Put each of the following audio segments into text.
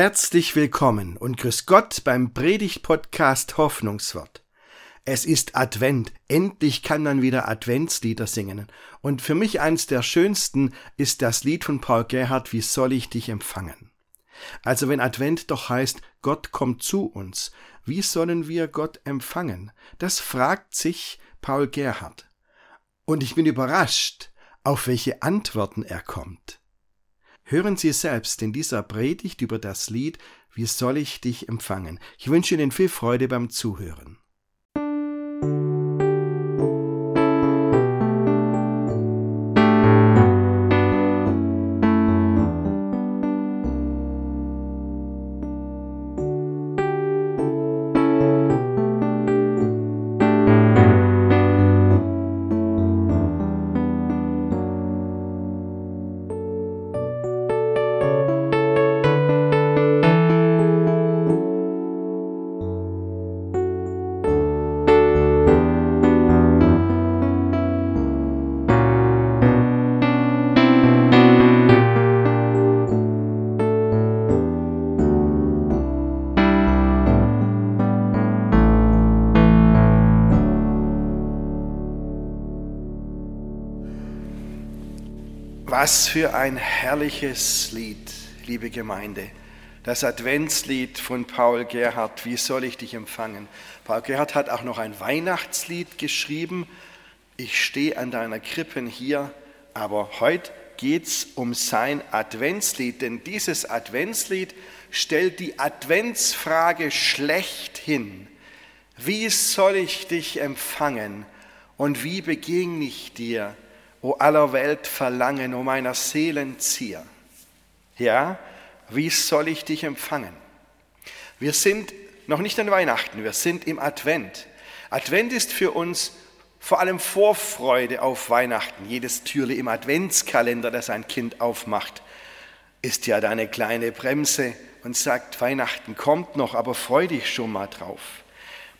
Herzlich willkommen und grüß Gott beim Predigt-Podcast Hoffnungswort. Es ist Advent, endlich kann man wieder Adventslieder singen. Und für mich eins der schönsten ist das Lied von Paul Gerhardt, Wie soll ich dich empfangen? Also wenn Advent doch heißt, Gott kommt zu uns, wie sollen wir Gott empfangen? Das fragt sich Paul Gerhardt. Und ich bin überrascht, auf welche Antworten er kommt. Hören Sie selbst in dieser Predigt über das Lied Wie soll ich dich empfangen? Ich wünsche Ihnen viel Freude beim Zuhören. Was für ein herrliches Lied, liebe Gemeinde. Das Adventslied von Paul Gerhardt, Wie soll ich dich empfangen? Paul Gerhardt hat auch noch ein Weihnachtslied geschrieben. Ich stehe an deiner Krippen hier, aber heute geht es um sein Adventslied, denn dieses Adventslied stellt die Adventsfrage schlechthin. Wie soll ich dich empfangen und wie begegne ich dir? O aller Welt Verlangen, o meiner Seelen Zier. Ja, wie soll ich dich empfangen? Wir sind noch nicht an Weihnachten, wir sind im Advent. Advent ist für uns vor allem Vorfreude auf Weihnachten. Jedes Türle im Adventskalender, das ein Kind aufmacht, ist ja da eine kleine Bremse und sagt, Weihnachten kommt noch, aber freu dich schon mal drauf.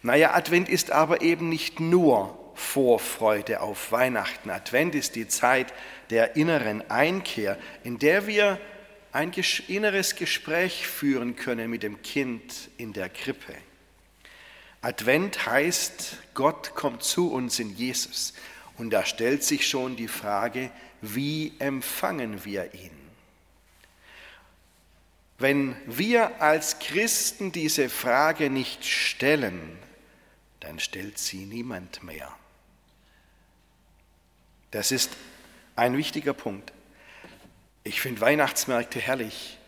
Naja, Advent ist aber eben nicht nur Vorfreude auf Weihnachten. Advent ist die Zeit der inneren Einkehr, in der wir ein inneres Gespräch führen können mit dem Kind in der Krippe. Advent heißt, Gott kommt zu uns in Jesus. Und da stellt sich schon die Frage, wie empfangen wir ihn? Wenn wir als Christen diese Frage nicht stellen, dann stellt sie niemand mehr. Das ist ein wichtiger Punkt. Ich finde Weihnachtsmärkte herrlich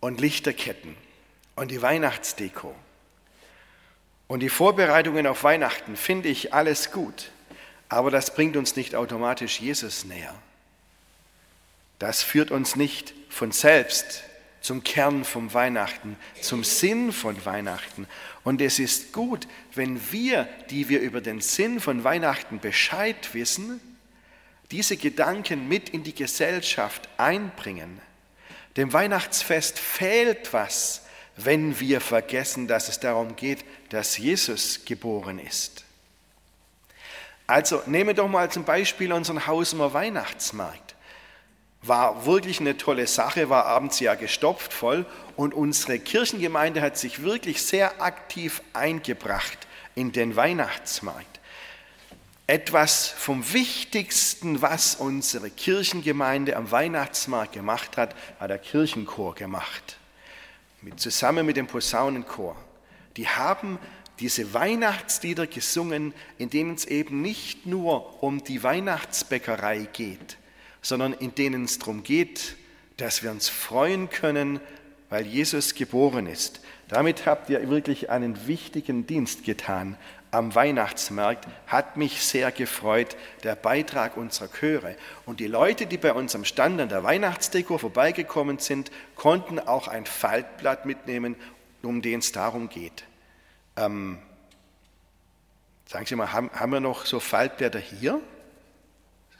und Lichterketten und die Weihnachtsdeko und die Vorbereitungen auf Weihnachten finde ich alles gut, aber das bringt uns nicht automatisch Jesus näher. Das führt uns nicht von selbst zum Kern vom Weihnachten, zum Sinn von Weihnachten. Und es ist gut, wenn wir, die wir über den Sinn von Weihnachten Bescheid wissen, diese Gedanken mit in die Gesellschaft einbringen. Dem Weihnachtsfest fehlt was, wenn wir vergessen, dass es darum geht, dass Jesus geboren ist. Also nehme doch mal zum Beispiel unseren Hausemer Weihnachtsmarkt. War wirklich eine tolle Sache, war abends ja gestopft voll und unsere Kirchengemeinde hat sich wirklich sehr aktiv eingebracht in den Weihnachtsmarkt. Etwas vom Wichtigsten, was unsere Kirchengemeinde am Weihnachtsmarkt gemacht hat, hat der Kirchenchor gemacht. Mit, zusammen mit dem Posaunenchor. Die haben diese Weihnachtslieder gesungen, in denen es eben nicht nur um die Weihnachtsbäckerei geht, sondern in denen es darum geht, dass wir uns freuen können, weil Jesus geboren ist. Damit habt ihr wirklich einen wichtigen Dienst getan am Weihnachtsmarkt. Hat mich sehr gefreut, der Beitrag unserer Chöre. Und die Leute, die bei uns am Stand an der Weihnachtsdeko vorbeigekommen sind, konnten auch ein Faltblatt mitnehmen, um den es darum geht. Ähm, sagen Sie mal, haben, haben wir noch so Faltblätter hier?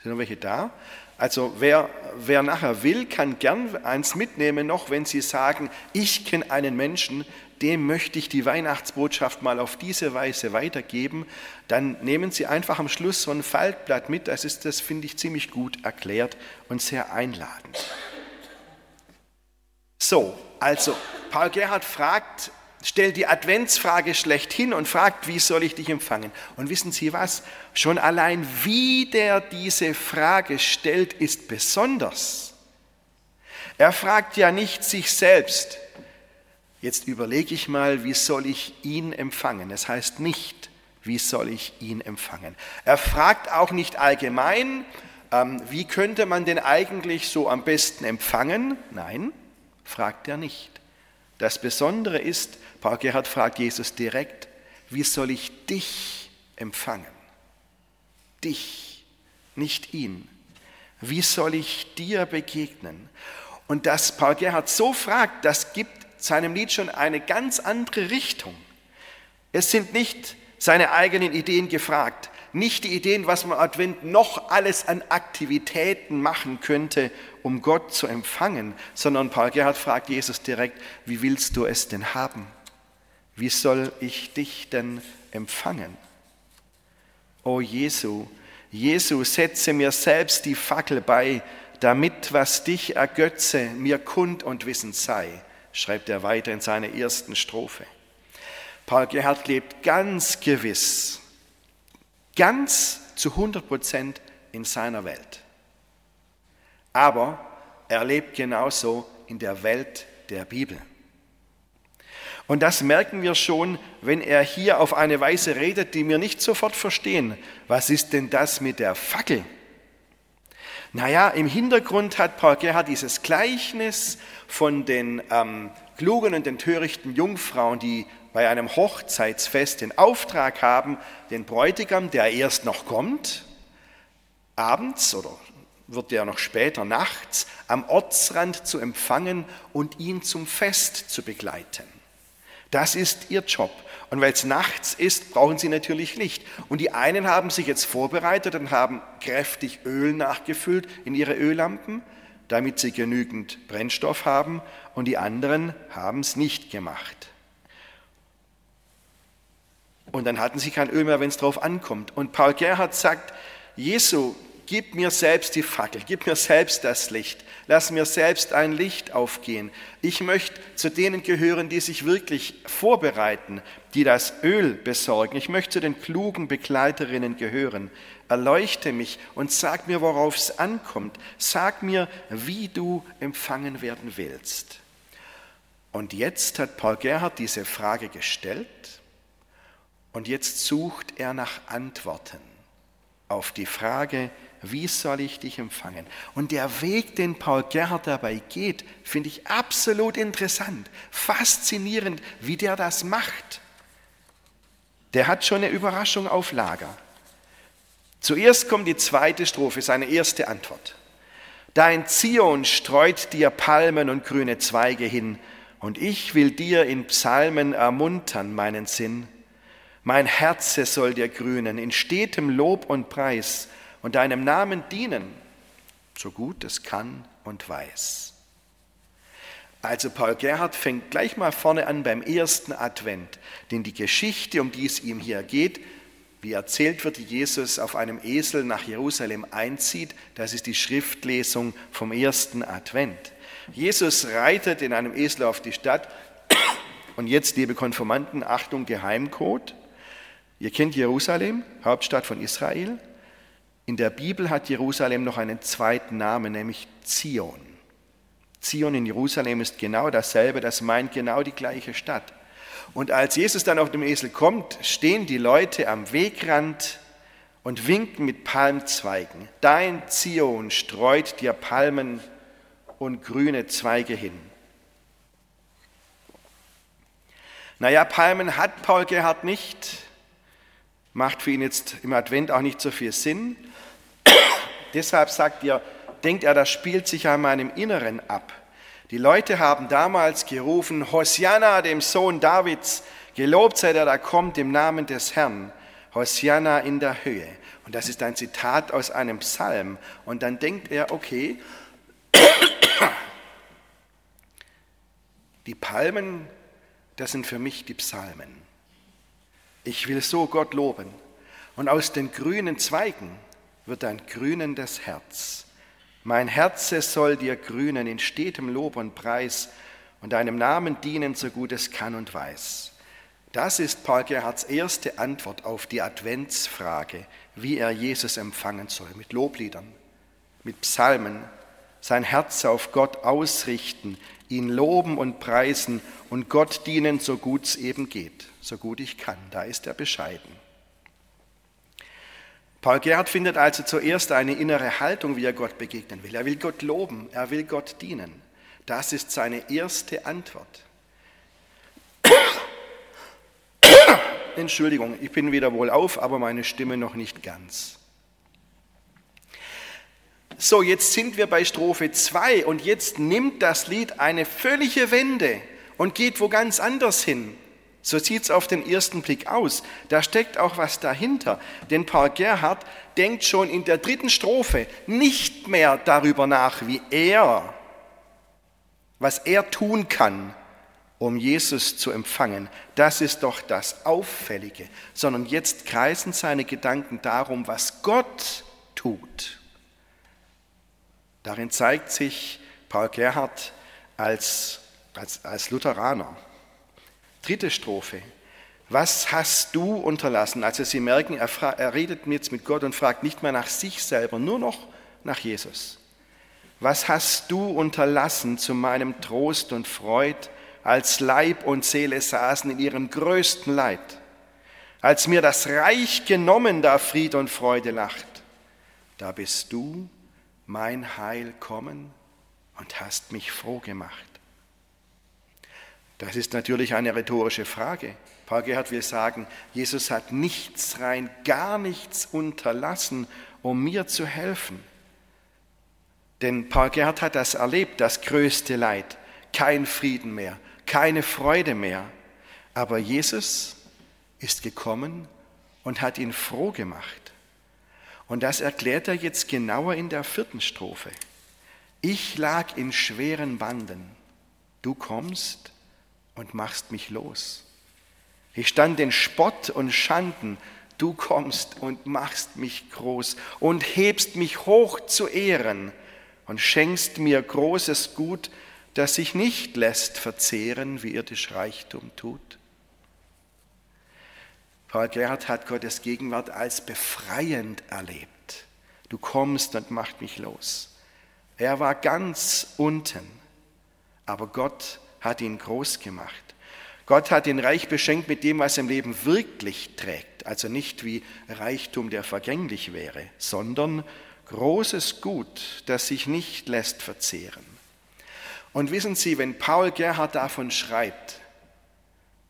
Sind noch welche da? Also wer, wer nachher will, kann gern eins mitnehmen, noch wenn Sie sagen, ich kenne einen Menschen, dem möchte ich die Weihnachtsbotschaft mal auf diese Weise weitergeben, dann nehmen Sie einfach am Schluss so ein Faltblatt mit. Das ist, das finde ich ziemlich gut erklärt und sehr einladend. So, Also, Paul Gerhard fragt, stellt die Adventsfrage schlechthin und fragt, wie soll ich dich empfangen? Und wissen Sie was? Schon allein wie der diese Frage stellt, ist besonders. Er fragt ja nicht sich selbst, jetzt überlege ich mal, wie soll ich ihn empfangen? Es heißt nicht, wie soll ich ihn empfangen? Er fragt auch nicht allgemein, ähm, wie könnte man denn eigentlich so am besten empfangen? Nein, fragt er nicht. Das Besondere ist, Paul Gerhard fragt Jesus direkt, wie soll ich dich empfangen? Dich, nicht ihn. Wie soll ich dir begegnen? Und dass Paul Gerhard so fragt, das gibt seinem Lied schon eine ganz andere Richtung. Es sind nicht seine eigenen Ideen gefragt, nicht die Ideen, was man Advent noch alles an Aktivitäten machen könnte, um Gott zu empfangen, sondern Paul Gerhard fragt Jesus direkt, wie willst du es denn haben? Wie soll ich dich denn empfangen? O Jesu, Jesu, setze mir selbst die Fackel bei, damit was dich ergötze, mir kund und wissend sei, schreibt er weiter in seiner ersten Strophe. Paul Gerhard lebt ganz gewiss Ganz zu 100 Prozent in seiner Welt. Aber er lebt genauso in der Welt der Bibel. Und das merken wir schon, wenn er hier auf eine Weise redet, die wir nicht sofort verstehen. Was ist denn das mit der Fackel? Naja, im Hintergrund hat Paul Gerhard dieses Gleichnis von den ähm, klugen und den törichten Jungfrauen, die bei einem Hochzeitsfest den Auftrag haben, den Bräutigam, der erst noch kommt, abends oder wird er noch später nachts am Ortsrand zu empfangen und ihn zum Fest zu begleiten. Das ist ihr Job. Und weil es nachts ist, brauchen sie natürlich Licht. Und die einen haben sich jetzt vorbereitet und haben kräftig Öl nachgefüllt in ihre Öllampen, damit sie genügend Brennstoff haben. Und die anderen haben es nicht gemacht. Und dann hatten sie kein Öl mehr, wenn es drauf ankommt. Und Paul Gerhard sagt, Jesu, gib mir selbst die Fackel, gib mir selbst das Licht, lass mir selbst ein Licht aufgehen. Ich möchte zu denen gehören, die sich wirklich vorbereiten, die das Öl besorgen. Ich möchte zu den klugen Begleiterinnen gehören. Erleuchte mich und sag mir, worauf es ankommt. Sag mir, wie du empfangen werden willst. Und jetzt hat Paul Gerhard diese Frage gestellt und jetzt sucht er nach Antworten auf die Frage, wie soll ich dich empfangen? Und der Weg, den Paul Gerhard dabei geht, finde ich absolut interessant, faszinierend, wie der das macht. Der hat schon eine Überraschung auf Lager. Zuerst kommt die zweite Strophe, seine erste Antwort. Dein Zion streut dir Palmen und grüne Zweige hin, und ich will dir in Psalmen ermuntern meinen Sinn. Mein Herze soll dir grünen in stetem Lob und Preis und deinem Namen dienen, so gut es kann und weiß. Also Paul Gerhard fängt gleich mal vorne an beim ersten Advent, denn die Geschichte, um die es ihm hier geht, wie erzählt wird, wie Jesus auf einem Esel nach Jerusalem einzieht, das ist die Schriftlesung vom ersten Advent. Jesus reitet in einem Esel auf die Stadt und jetzt, liebe Konformanten, Achtung, Geheimcode. Ihr kennt Jerusalem, Hauptstadt von Israel. In der Bibel hat Jerusalem noch einen zweiten Namen, nämlich Zion. Zion in Jerusalem ist genau dasselbe, das meint genau die gleiche Stadt. Und als Jesus dann auf dem Esel kommt, stehen die Leute am Wegrand und winken mit Palmzweigen. Dein Zion streut dir Palmen und grüne Zweige hin. Naja, Palmen hat Paul Gerhard nicht, macht für ihn jetzt im Advent auch nicht so viel Sinn. Deshalb sagt er, denkt er, das spielt sich an meinem Inneren ab. Die Leute haben damals gerufen, Hosianna, dem Sohn Davids, gelobt sei der, da kommt im Namen des Herrn. Hosianna in der Höhe. Und das ist ein Zitat aus einem Psalm. Und dann denkt er, okay, die Palmen, das sind für mich die Psalmen. Ich will so Gott loben. Und aus den grünen Zweigen wird ein grünendes Herz. Mein Herze soll dir grünen in stetem Lob und Preis und deinem Namen dienen, so gut es kann und weiß. Das ist Paul Gerhards erste Antwort auf die Adventsfrage, wie er Jesus empfangen soll, mit Lobliedern, mit Psalmen, sein Herz auf Gott ausrichten, ihn loben und preisen und Gott dienen, so gut es eben geht, so gut ich kann. Da ist er bescheiden. Paul Gerhard findet also zuerst eine innere Haltung, wie er Gott begegnen will. Er will Gott loben, er will Gott dienen. Das ist seine erste Antwort. Entschuldigung, ich bin wieder wohl auf, aber meine Stimme noch nicht ganz. So, jetzt sind wir bei Strophe 2 und jetzt nimmt das Lied eine völlige Wende und geht wo ganz anders hin. So sieht es auf den ersten Blick aus. Da steckt auch was dahinter. Denn Paul Gerhard denkt schon in der dritten Strophe nicht mehr darüber nach, wie er, was er tun kann, um Jesus zu empfangen. Das ist doch das Auffällige. Sondern jetzt kreisen seine Gedanken darum, was Gott tut. Darin zeigt sich Paul Gerhard als, als, als Lutheraner. Dritte Strophe. Was hast du unterlassen? Also Sie merken, er, er redet jetzt mit Gott und fragt nicht mehr nach sich selber, nur noch nach Jesus. Was hast du unterlassen zu meinem Trost und Freud, als Leib und Seele saßen in ihrem größten Leid? Als mir das Reich genommen, da Fried und Freude lacht, da bist du mein Heil kommen und hast mich froh gemacht. Das ist natürlich eine rhetorische Frage. Paul Gerhard will sagen, Jesus hat nichts rein, gar nichts unterlassen, um mir zu helfen. Denn Paul Gerhard hat das erlebt, das größte Leid, kein Frieden mehr, keine Freude mehr. Aber Jesus ist gekommen und hat ihn froh gemacht. Und das erklärt er jetzt genauer in der vierten Strophe. Ich lag in schweren Banden, du kommst und machst mich los. Ich stand in Spott und Schanden, du kommst und machst mich groß und hebst mich hoch zu Ehren und schenkst mir großes Gut, das sich nicht lässt verzehren, wie irdisch Reichtum tut. Paul Gerhard hat Gottes Gegenwart als befreiend erlebt. Du kommst und machst mich los. Er war ganz unten, aber Gott hat ihn groß gemacht. Gott hat ihn reich beschenkt mit dem, was im Leben wirklich trägt. Also nicht wie Reichtum, der vergänglich wäre, sondern großes Gut, das sich nicht lässt verzehren. Und wissen Sie, wenn Paul Gerhard davon schreibt,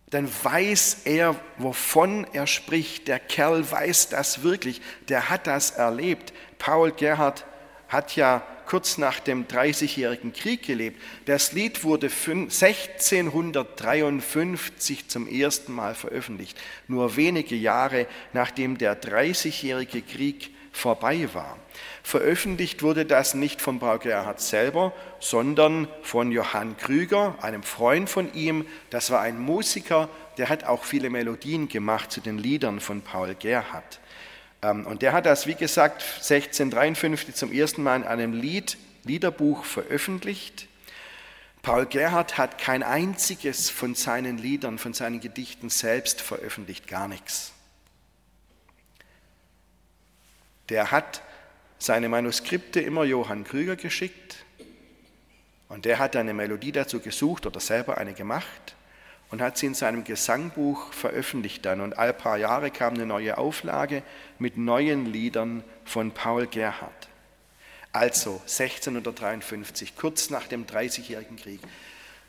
dann weiß er, wovon er spricht. Der Kerl weiß das wirklich, der hat das erlebt. Paul Gerhard hat ja kurz nach dem Dreißigjährigen Krieg gelebt. Das Lied wurde 1653 zum ersten Mal veröffentlicht, nur wenige Jahre nachdem der Dreißigjährige Krieg vorbei war. Veröffentlicht wurde das nicht von Paul Gerhard selber, sondern von Johann Krüger, einem Freund von ihm. Das war ein Musiker, der hat auch viele Melodien gemacht zu den Liedern von Paul Gerhard. Ähm, und der hat das, wie gesagt, 1653 zum ersten Mal in einem Lied, Liederbuch veröffentlicht. Paul Gerhard hat kein einziges von seinen Liedern, von seinen Gedichten selbst veröffentlicht, gar nichts. Der hat seine Manuskripte immer Johann Krüger geschickt und der hat eine Melodie dazu gesucht oder selber eine gemacht und hat sie in seinem Gesangbuch veröffentlicht dann. Und all paar Jahre kam eine neue Auflage mit neuen Liedern von Paul Gerhardt. Also 1653, kurz nach dem Dreißigjährigen Krieg.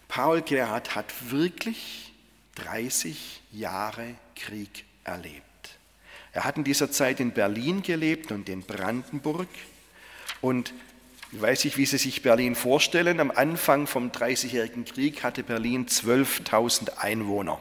Paul Gerhardt hat wirklich 30 Jahre Krieg erlebt. Er hat in dieser Zeit in Berlin gelebt und in Brandenburg. Und ich weiß nicht, wie Sie sich Berlin vorstellen. Am Anfang vom Dreißigjährigen Krieg hatte Berlin 12.000 Einwohner.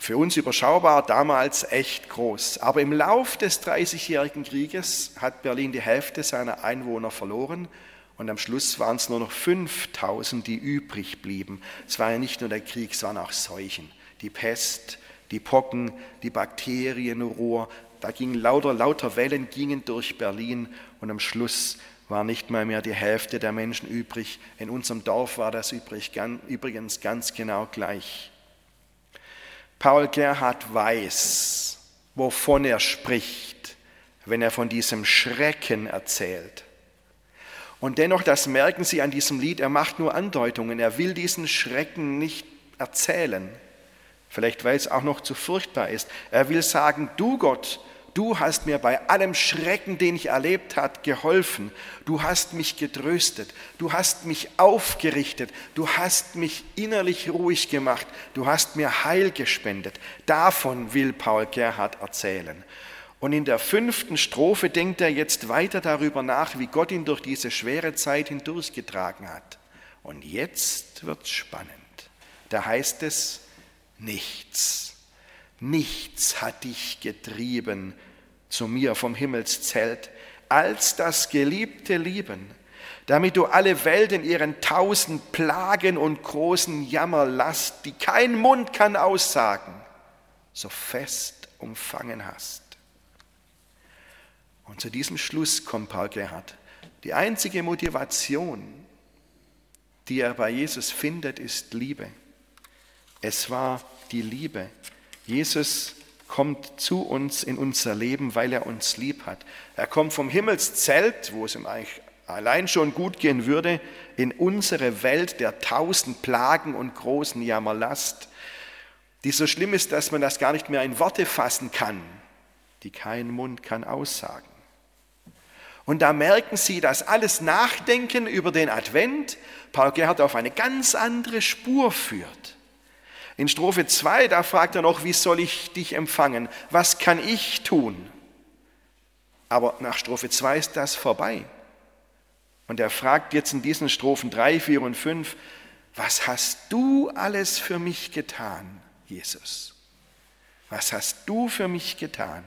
Für uns überschaubar, damals echt groß. Aber im Lauf des Dreißigjährigen Krieges hat Berlin die Hälfte seiner Einwohner verloren und am Schluss waren es nur noch 5000, die übrig blieben. Es war ja nicht nur der Krieg, es waren auch Seuchen. Die Pest, die Pocken, die Bakterienrohr, da gingen lauter, lauter Wellen gingen durch Berlin und am Schluss war nicht mal mehr die Hälfte der Menschen übrig. In unserem Dorf war das übrigens ganz genau gleich. Paul Gerhard weiß, wovon er spricht, wenn er von diesem Schrecken erzählt. Und dennoch, das merken Sie an diesem Lied, er macht nur Andeutungen. Er will diesen Schrecken nicht erzählen. Vielleicht weil es auch noch zu furchtbar ist. Er will sagen, du Gott, du hast mir bei allem Schrecken, den ich erlebt habe, geholfen. Du hast mich getröstet. Du hast mich aufgerichtet. Du hast mich innerlich ruhig gemacht. Du hast mir Heil gespendet. Davon will Paul Gerhard erzählen. Und in der fünften Strophe denkt er jetzt weiter darüber nach, wie Gott ihn durch diese schwere Zeit hindurchgetragen hat. Und jetzt wird es spannend. Da heißt es, nichts, nichts hat dich getrieben zu mir vom Himmelszelt, als das geliebte Lieben, damit du alle Welt in ihren tausend Plagen und großen Jammer lasst, die kein Mund kann aussagen, so fest umfangen hast. Und zu diesem Schluss kommt Paul Gerhard. Die einzige Motivation, die er bei Jesus findet, ist Liebe. Es war die Liebe. Jesus kommt zu uns in unser Leben, weil er uns lieb hat. Er kommt vom Himmelszelt, wo es ihm eigentlich allein schon gut gehen würde, in unsere Welt der tausend Plagen und großen Jammerlast, die so schlimm ist, dass man das gar nicht mehr in Worte fassen kann, die kein Mund kann aussagen. Und da merken Sie, dass alles Nachdenken über den Advent Paul Gerhard auf eine ganz andere Spur führt. In Strophe 2, da fragt er noch, wie soll ich dich empfangen? Was kann ich tun? Aber nach Strophe 2 ist das vorbei. Und er fragt jetzt in diesen Strophen 3, 4 und 5, was hast du alles für mich getan, Jesus? Was hast du für mich getan?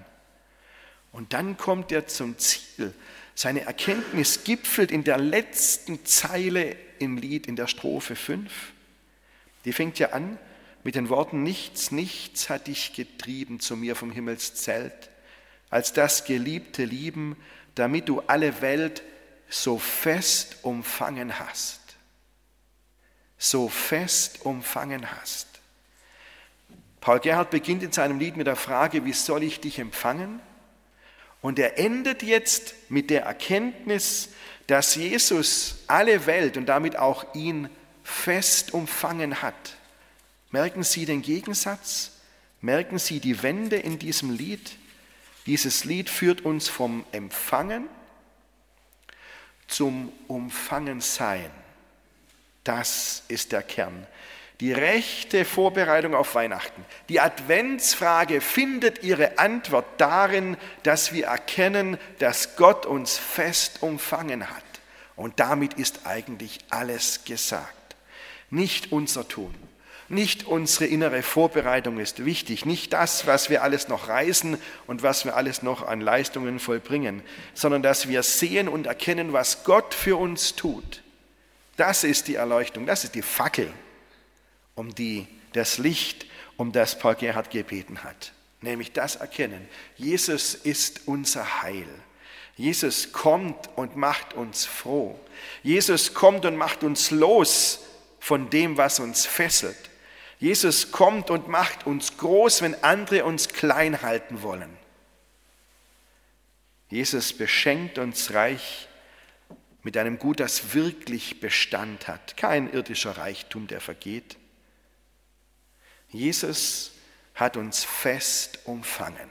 Und dann kommt er zum Ziel. Seine Erkenntnis gipfelt in der letzten Zeile im Lied, in der Strophe 5. Die fängt ja an mit den Worten, nichts, nichts hat dich getrieben zu mir vom Himmelszelt, als das geliebte Lieben, damit du alle Welt so fest umfangen hast. So fest umfangen hast. Paul Gerhard beginnt in seinem Lied mit der Frage, wie soll ich dich empfangen? Und er endet jetzt mit der Erkenntnis, dass Jesus alle Welt und damit auch ihn fest umfangen hat. Merken Sie den Gegensatz? Merken Sie die Wende in diesem Lied? Dieses Lied führt uns vom Empfangen zum Umfangensein. Das ist der Kern die rechte Vorbereitung auf Weihnachten. Die Adventsfrage findet ihre Antwort darin, dass wir erkennen, dass Gott uns fest umfangen hat. Und damit ist eigentlich alles gesagt. Nicht unser Tun, nicht unsere innere Vorbereitung ist wichtig, nicht das, was wir alles noch reisen und was wir alles noch an Leistungen vollbringen, sondern dass wir sehen und erkennen, was Gott für uns tut. Das ist die Erleuchtung, das ist die Fackel, um die, das Licht, um das Paul Gerhard gebeten hat. Nämlich das Erkennen. Jesus ist unser Heil. Jesus kommt und macht uns froh. Jesus kommt und macht uns los von dem, was uns fesselt. Jesus kommt und macht uns groß, wenn andere uns klein halten wollen. Jesus beschenkt uns reich mit einem Gut, das wirklich Bestand hat. Kein irdischer Reichtum, der vergeht. Jesus hat uns fest umfangen.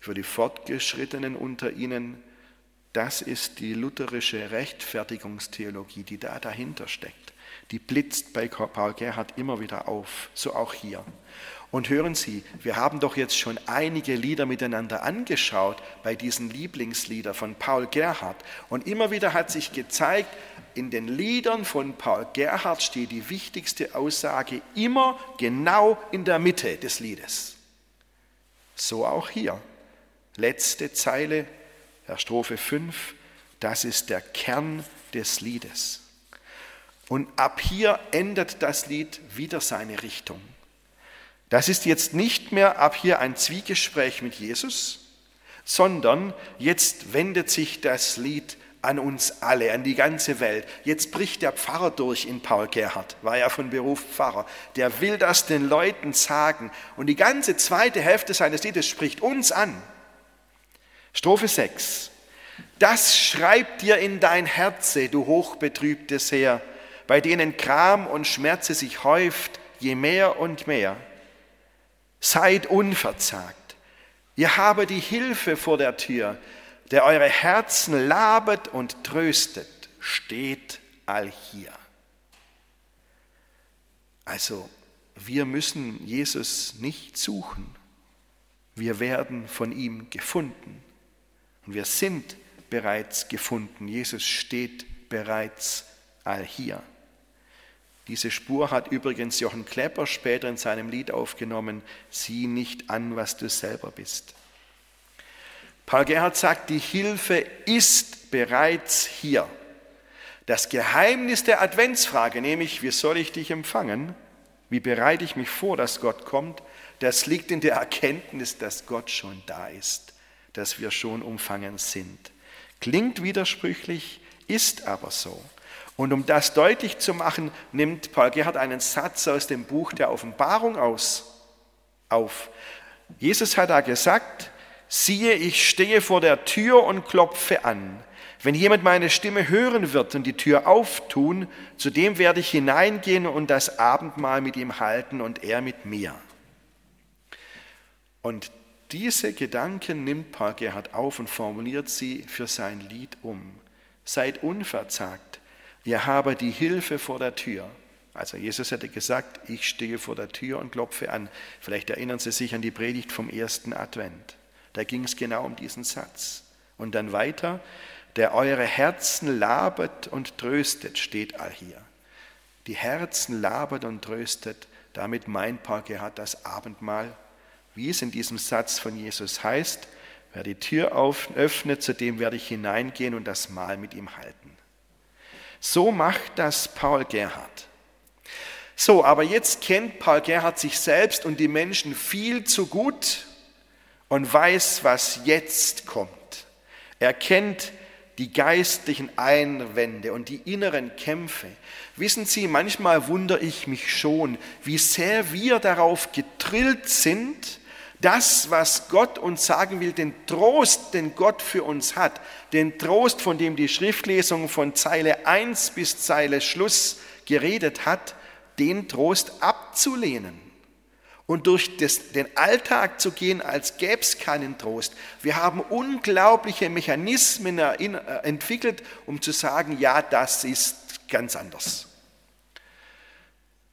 Für die Fortgeschrittenen unter Ihnen, das ist die lutherische Rechtfertigungstheologie, die da dahinter steckt. Die blitzt bei Paul Gerhard immer wieder auf, so auch hier. Und hören Sie, wir haben doch jetzt schon einige Lieder miteinander angeschaut bei diesen Lieblingsliedern von Paul Gerhard. Und immer wieder hat sich gezeigt, in den Liedern von Paul Gerhard steht die wichtigste Aussage immer genau in der Mitte des Liedes. So auch hier. Letzte Zeile der Strophe 5, das ist der Kern des Liedes. Und ab hier ändert das Lied wieder seine Richtung. Das ist jetzt nicht mehr ab hier ein Zwiegespräch mit Jesus, sondern jetzt wendet sich das Lied an uns alle, an die ganze Welt. Jetzt bricht der Pfarrer durch in Paul Gerhard, war ja von Beruf Pfarrer. Der will das den Leuten sagen. Und die ganze zweite Hälfte seines Liedes spricht uns an. Strophe 6. Das schreibt dir in dein Herze, du hochbetrübtes Heer, bei denen Kram und Schmerze sich häuft, je mehr und mehr. Seid unverzagt. Ihr habe die Hilfe vor der Tür, der eure Herzen labet und tröstet, steht allhier. Also, wir müssen Jesus nicht suchen. Wir werden von ihm gefunden. Und wir sind bereits gefunden. Jesus steht bereits allhier. Diese Spur hat übrigens Jochen Klepper später in seinem Lied aufgenommen, sieh nicht an, was du selber bist. Paul Gerhard sagt, die Hilfe ist bereits hier. Das Geheimnis der Adventsfrage, nämlich, wie soll ich dich empfangen? Wie bereite ich mich vor, dass Gott kommt? Das liegt in der Erkenntnis, dass Gott schon da ist, dass wir schon umfangen sind. Klingt widersprüchlich, ist aber so. Und um das deutlich zu machen, nimmt Paul Gerhard einen Satz aus dem Buch der Offenbarung aus, auf. Jesus hat da gesagt, siehe, ich stehe vor der Tür und klopfe an. Wenn jemand meine Stimme hören wird und die Tür auftun, zu dem werde ich hineingehen und das Abendmahl mit ihm halten und er mit mir. Und diese Gedanken nimmt Paul Gerhard auf und formuliert sie für sein Lied um. Seid unverzagt, ihr habt die Hilfe vor der Tür. Also Jesus hätte gesagt, ich stehe vor der Tür und klopfe an. Vielleicht erinnern Sie sich an die Predigt vom ersten Advent. Da ging es genau um diesen Satz. Und dann weiter, der eure Herzen labet und tröstet, steht all hier. Die Herzen labet und tröstet, damit meint Paul Gerhard das Abendmahl, wie es in diesem Satz von Jesus heißt, wer die Tür öffnet, zu dem werde ich hineingehen und das Mahl mit ihm halten. So macht das Paul Gerhard. So, aber jetzt kennt Paul Gerhard sich selbst und die Menschen viel zu gut, und weiß, was jetzt kommt. Er kennt die geistlichen Einwände und die inneren Kämpfe. Wissen Sie, manchmal wundere ich mich schon, wie sehr wir darauf getrillt sind, das, was Gott uns sagen will, den Trost, den Gott für uns hat, den Trost, von dem die Schriftlesung von Zeile 1 bis Zeile Schluss geredet hat, den Trost abzulehnen und durch das, den Alltag zu gehen, als gäbe es keinen Trost. Wir haben unglaubliche Mechanismen äh, entwickelt, um zu sagen, ja, das ist ganz anders.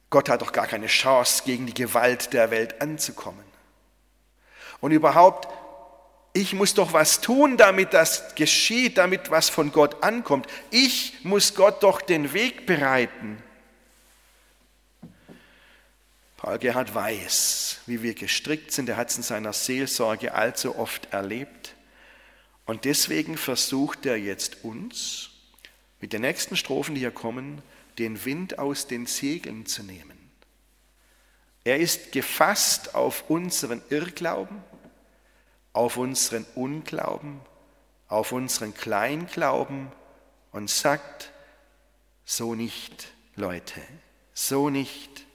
Gott hat doch gar keine Chance, gegen die Gewalt der Welt anzukommen. Und überhaupt, ich muss doch was tun, damit das geschieht, damit was von Gott ankommt. Ich muss Gott doch den Weg bereiten. Paul Gerhard weiß, wie wir gestrickt sind. Er hat es in seiner Seelsorge allzu oft erlebt. Und deswegen versucht er jetzt uns, mit den nächsten Strophen, die hier kommen, den Wind aus den Segeln zu nehmen. Er ist gefasst auf unseren Irrglauben, auf unseren Unglauben, auf unseren Kleinglauben und sagt, so nicht, Leute, so nicht.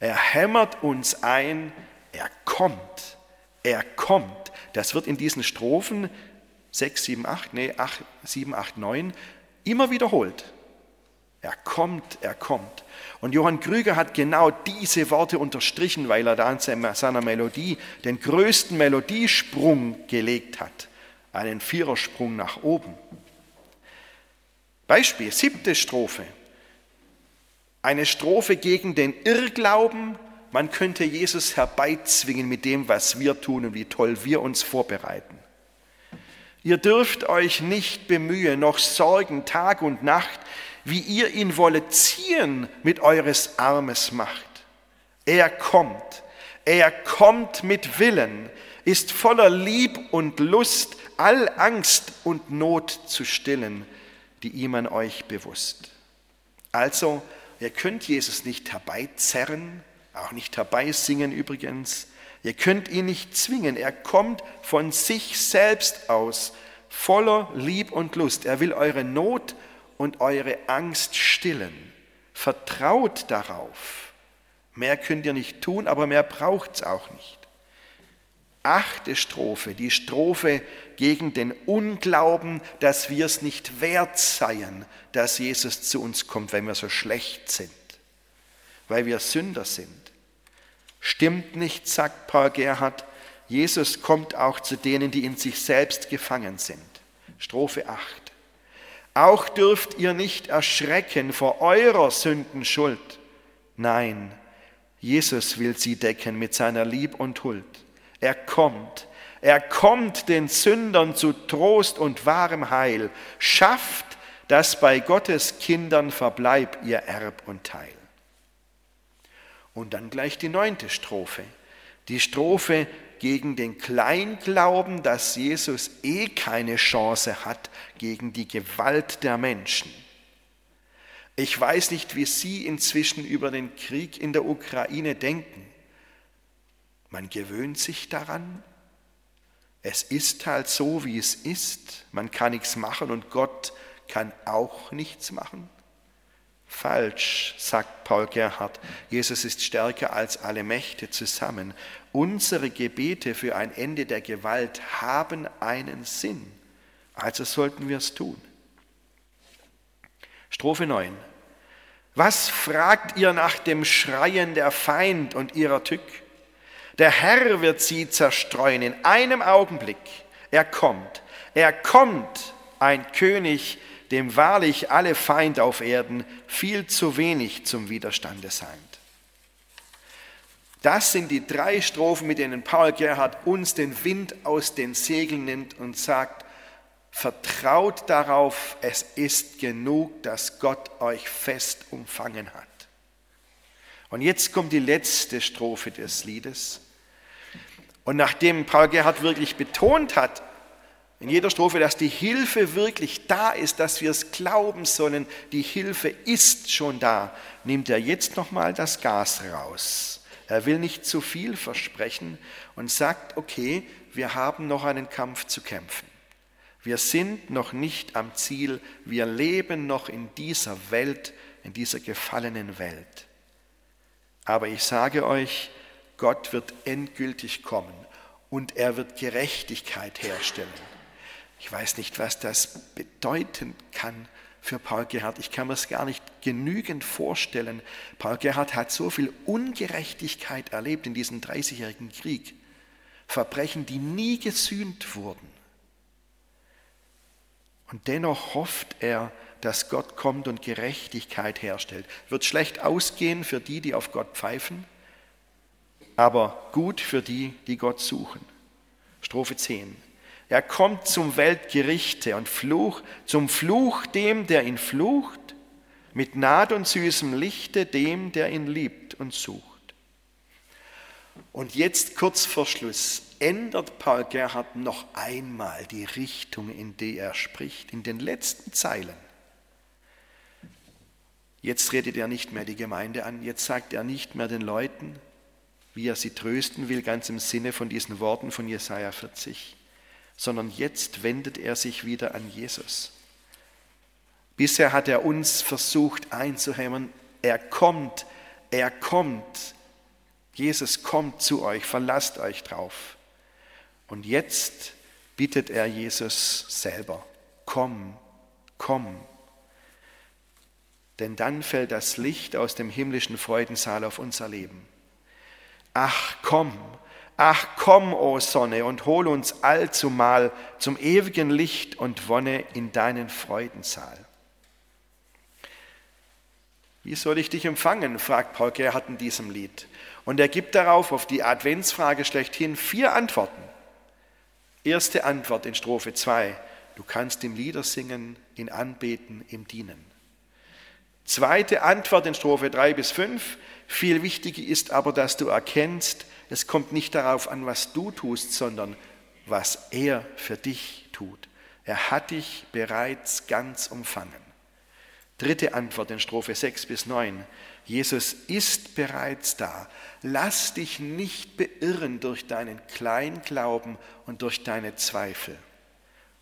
Er hämmert uns ein, er kommt, er kommt. Das wird in diesen Strophen 6, 7, 8, nee, 8, 7, 8, 9 immer wiederholt. Er kommt, er kommt. Und Johann Krüger hat genau diese Worte unterstrichen, weil er da in seiner Melodie den größten Melodiesprung gelegt hat. Einen Vierersprung nach oben. Beispiel, siebte Strophe. Eine Strophe gegen den Irrglauben, man könnte Jesus herbeizwingen mit dem, was wir tun und wie toll wir uns vorbereiten. Ihr dürft euch nicht bemühen, noch sorgen Tag und Nacht, wie ihr ihn wollet ziehen mit eures Armes Macht. Er kommt, er kommt mit Willen, ist voller Lieb und Lust, all Angst und Not zu stillen, die ihm an euch bewusst. Also Ihr könnt Jesus nicht herbeizerren, auch nicht herbeisingen übrigens. Ihr könnt ihn nicht zwingen. Er kommt von sich selbst aus, voller Lieb und Lust. Er will eure Not und eure Angst stillen. Vertraut darauf. Mehr könnt ihr nicht tun, aber mehr braucht es auch nicht. Achte Strophe, die Strophe gegen den Unglauben, dass wir es nicht wert seien, dass Jesus zu uns kommt, weil wir so schlecht sind, weil wir Sünder sind. Stimmt nicht, sagt Paul Gerhard, Jesus kommt auch zu denen, die in sich selbst gefangen sind. Strophe 8. Auch dürft ihr nicht erschrecken vor eurer Sündenschuld. Nein, Jesus will sie decken mit seiner Lieb und Huld. Er kommt, er kommt den Sündern zu Trost und wahrem Heil, schafft, dass bei Gottes Kindern verbleib ihr Erb und Teil. Und dann gleich die neunte Strophe. Die Strophe gegen den Kleinglauben, dass Jesus eh keine Chance hat gegen die Gewalt der Menschen. Ich weiß nicht, wie Sie inzwischen über den Krieg in der Ukraine denken. Man gewöhnt sich daran. Es ist halt so, wie es ist. Man kann nichts machen und Gott kann auch nichts machen. Falsch, sagt Paul Gerhard. Jesus ist stärker als alle Mächte zusammen. Unsere Gebete für ein Ende der Gewalt haben einen Sinn. Also sollten wir es tun. Strophe 9. Was fragt ihr nach dem Schreien der Feind und ihrer Tück? Der Herr wird sie zerstreuen in einem Augenblick. Er kommt. Er kommt, ein König, dem wahrlich alle Feind auf Erden viel zu wenig zum Widerstande seid. Das sind die drei Strophen, mit denen Paul Gerhard uns den Wind aus den Segeln nimmt und sagt, vertraut darauf, es ist genug, dass Gott euch fest umfangen hat. Und jetzt kommt die letzte Strophe des Liedes. Und nachdem Paul Gerhard wirklich betont hat, in jeder Strophe, dass die Hilfe wirklich da ist, dass wir es glauben sollen, die Hilfe ist schon da, nimmt er jetzt nochmal das Gas raus. Er will nicht zu viel versprechen und sagt, okay, wir haben noch einen Kampf zu kämpfen. Wir sind noch nicht am Ziel, wir leben noch in dieser Welt, in dieser gefallenen Welt. Aber ich sage euch, Gott wird endgültig kommen und er wird Gerechtigkeit herstellen. Ich weiß nicht, was das bedeuten kann für Paul Gerhard. Ich kann mir es gar nicht genügend vorstellen. Paul Gerhard hat so viel Ungerechtigkeit erlebt in diesem 30-jährigen Krieg. Verbrechen, die nie gesühnt wurden. Und dennoch hofft er, dass Gott kommt und Gerechtigkeit herstellt. Wird schlecht ausgehen für die, die auf Gott pfeifen, aber gut für die, die Gott suchen. Strophe 10. Er kommt zum Weltgerichte und Fluch, zum Fluch dem, der ihn flucht, mit Naht und süßem Lichte dem, der ihn liebt und sucht. Und jetzt kurz vor Schluss ändert Paul Gerhard noch einmal die Richtung, in die er spricht, in den letzten Zeilen. Jetzt redet er nicht mehr die Gemeinde an, jetzt sagt er nicht mehr den Leuten, wie er sie trösten will, ganz im Sinne von diesen Worten von Jesaja 40 sondern jetzt wendet er sich wieder an Jesus. Bisher hat er uns versucht einzuhämmern, er kommt, er kommt, Jesus kommt zu euch, verlasst euch drauf. Und jetzt bittet er Jesus selber, komm, komm. Denn dann fällt das Licht aus dem himmlischen Freudensaal auf unser Leben. Ach, komm, Ach komm, o oh Sonne, und hol uns allzumal zum ewigen Licht und Wonne in deinen Freudensaal. Wie soll ich dich empfangen? fragt Paul Gerhardt in diesem Lied. Und er gibt darauf auf die Adventsfrage schlechthin vier Antworten. Erste Antwort in Strophe 2. Du kannst im Lieder singen, in Anbeten, im Dienen. Zweite Antwort in Strophe 3 bis 5. Viel wichtiger ist aber, dass du erkennst, es kommt nicht darauf an, was du tust, sondern was er für dich tut. Er hat dich bereits ganz umfangen. Dritte Antwort in Strophe 6 bis 9. Jesus ist bereits da. Lass dich nicht beirren durch deinen kleinen Glauben und durch deine Zweifel.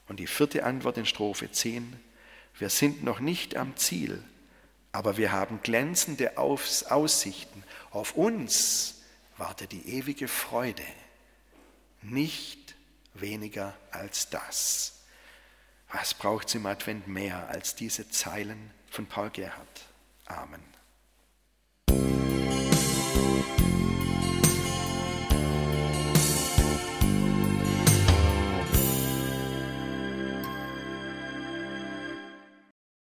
Und die vierte Antwort in Strophe 10. Wir sind noch nicht am Ziel, aber wir haben glänzende Aussichten. Auf uns warte die ewige Freude, nicht weniger als das. Was braucht es im Advent mehr als diese Zeilen von Paul Gerhard? Amen.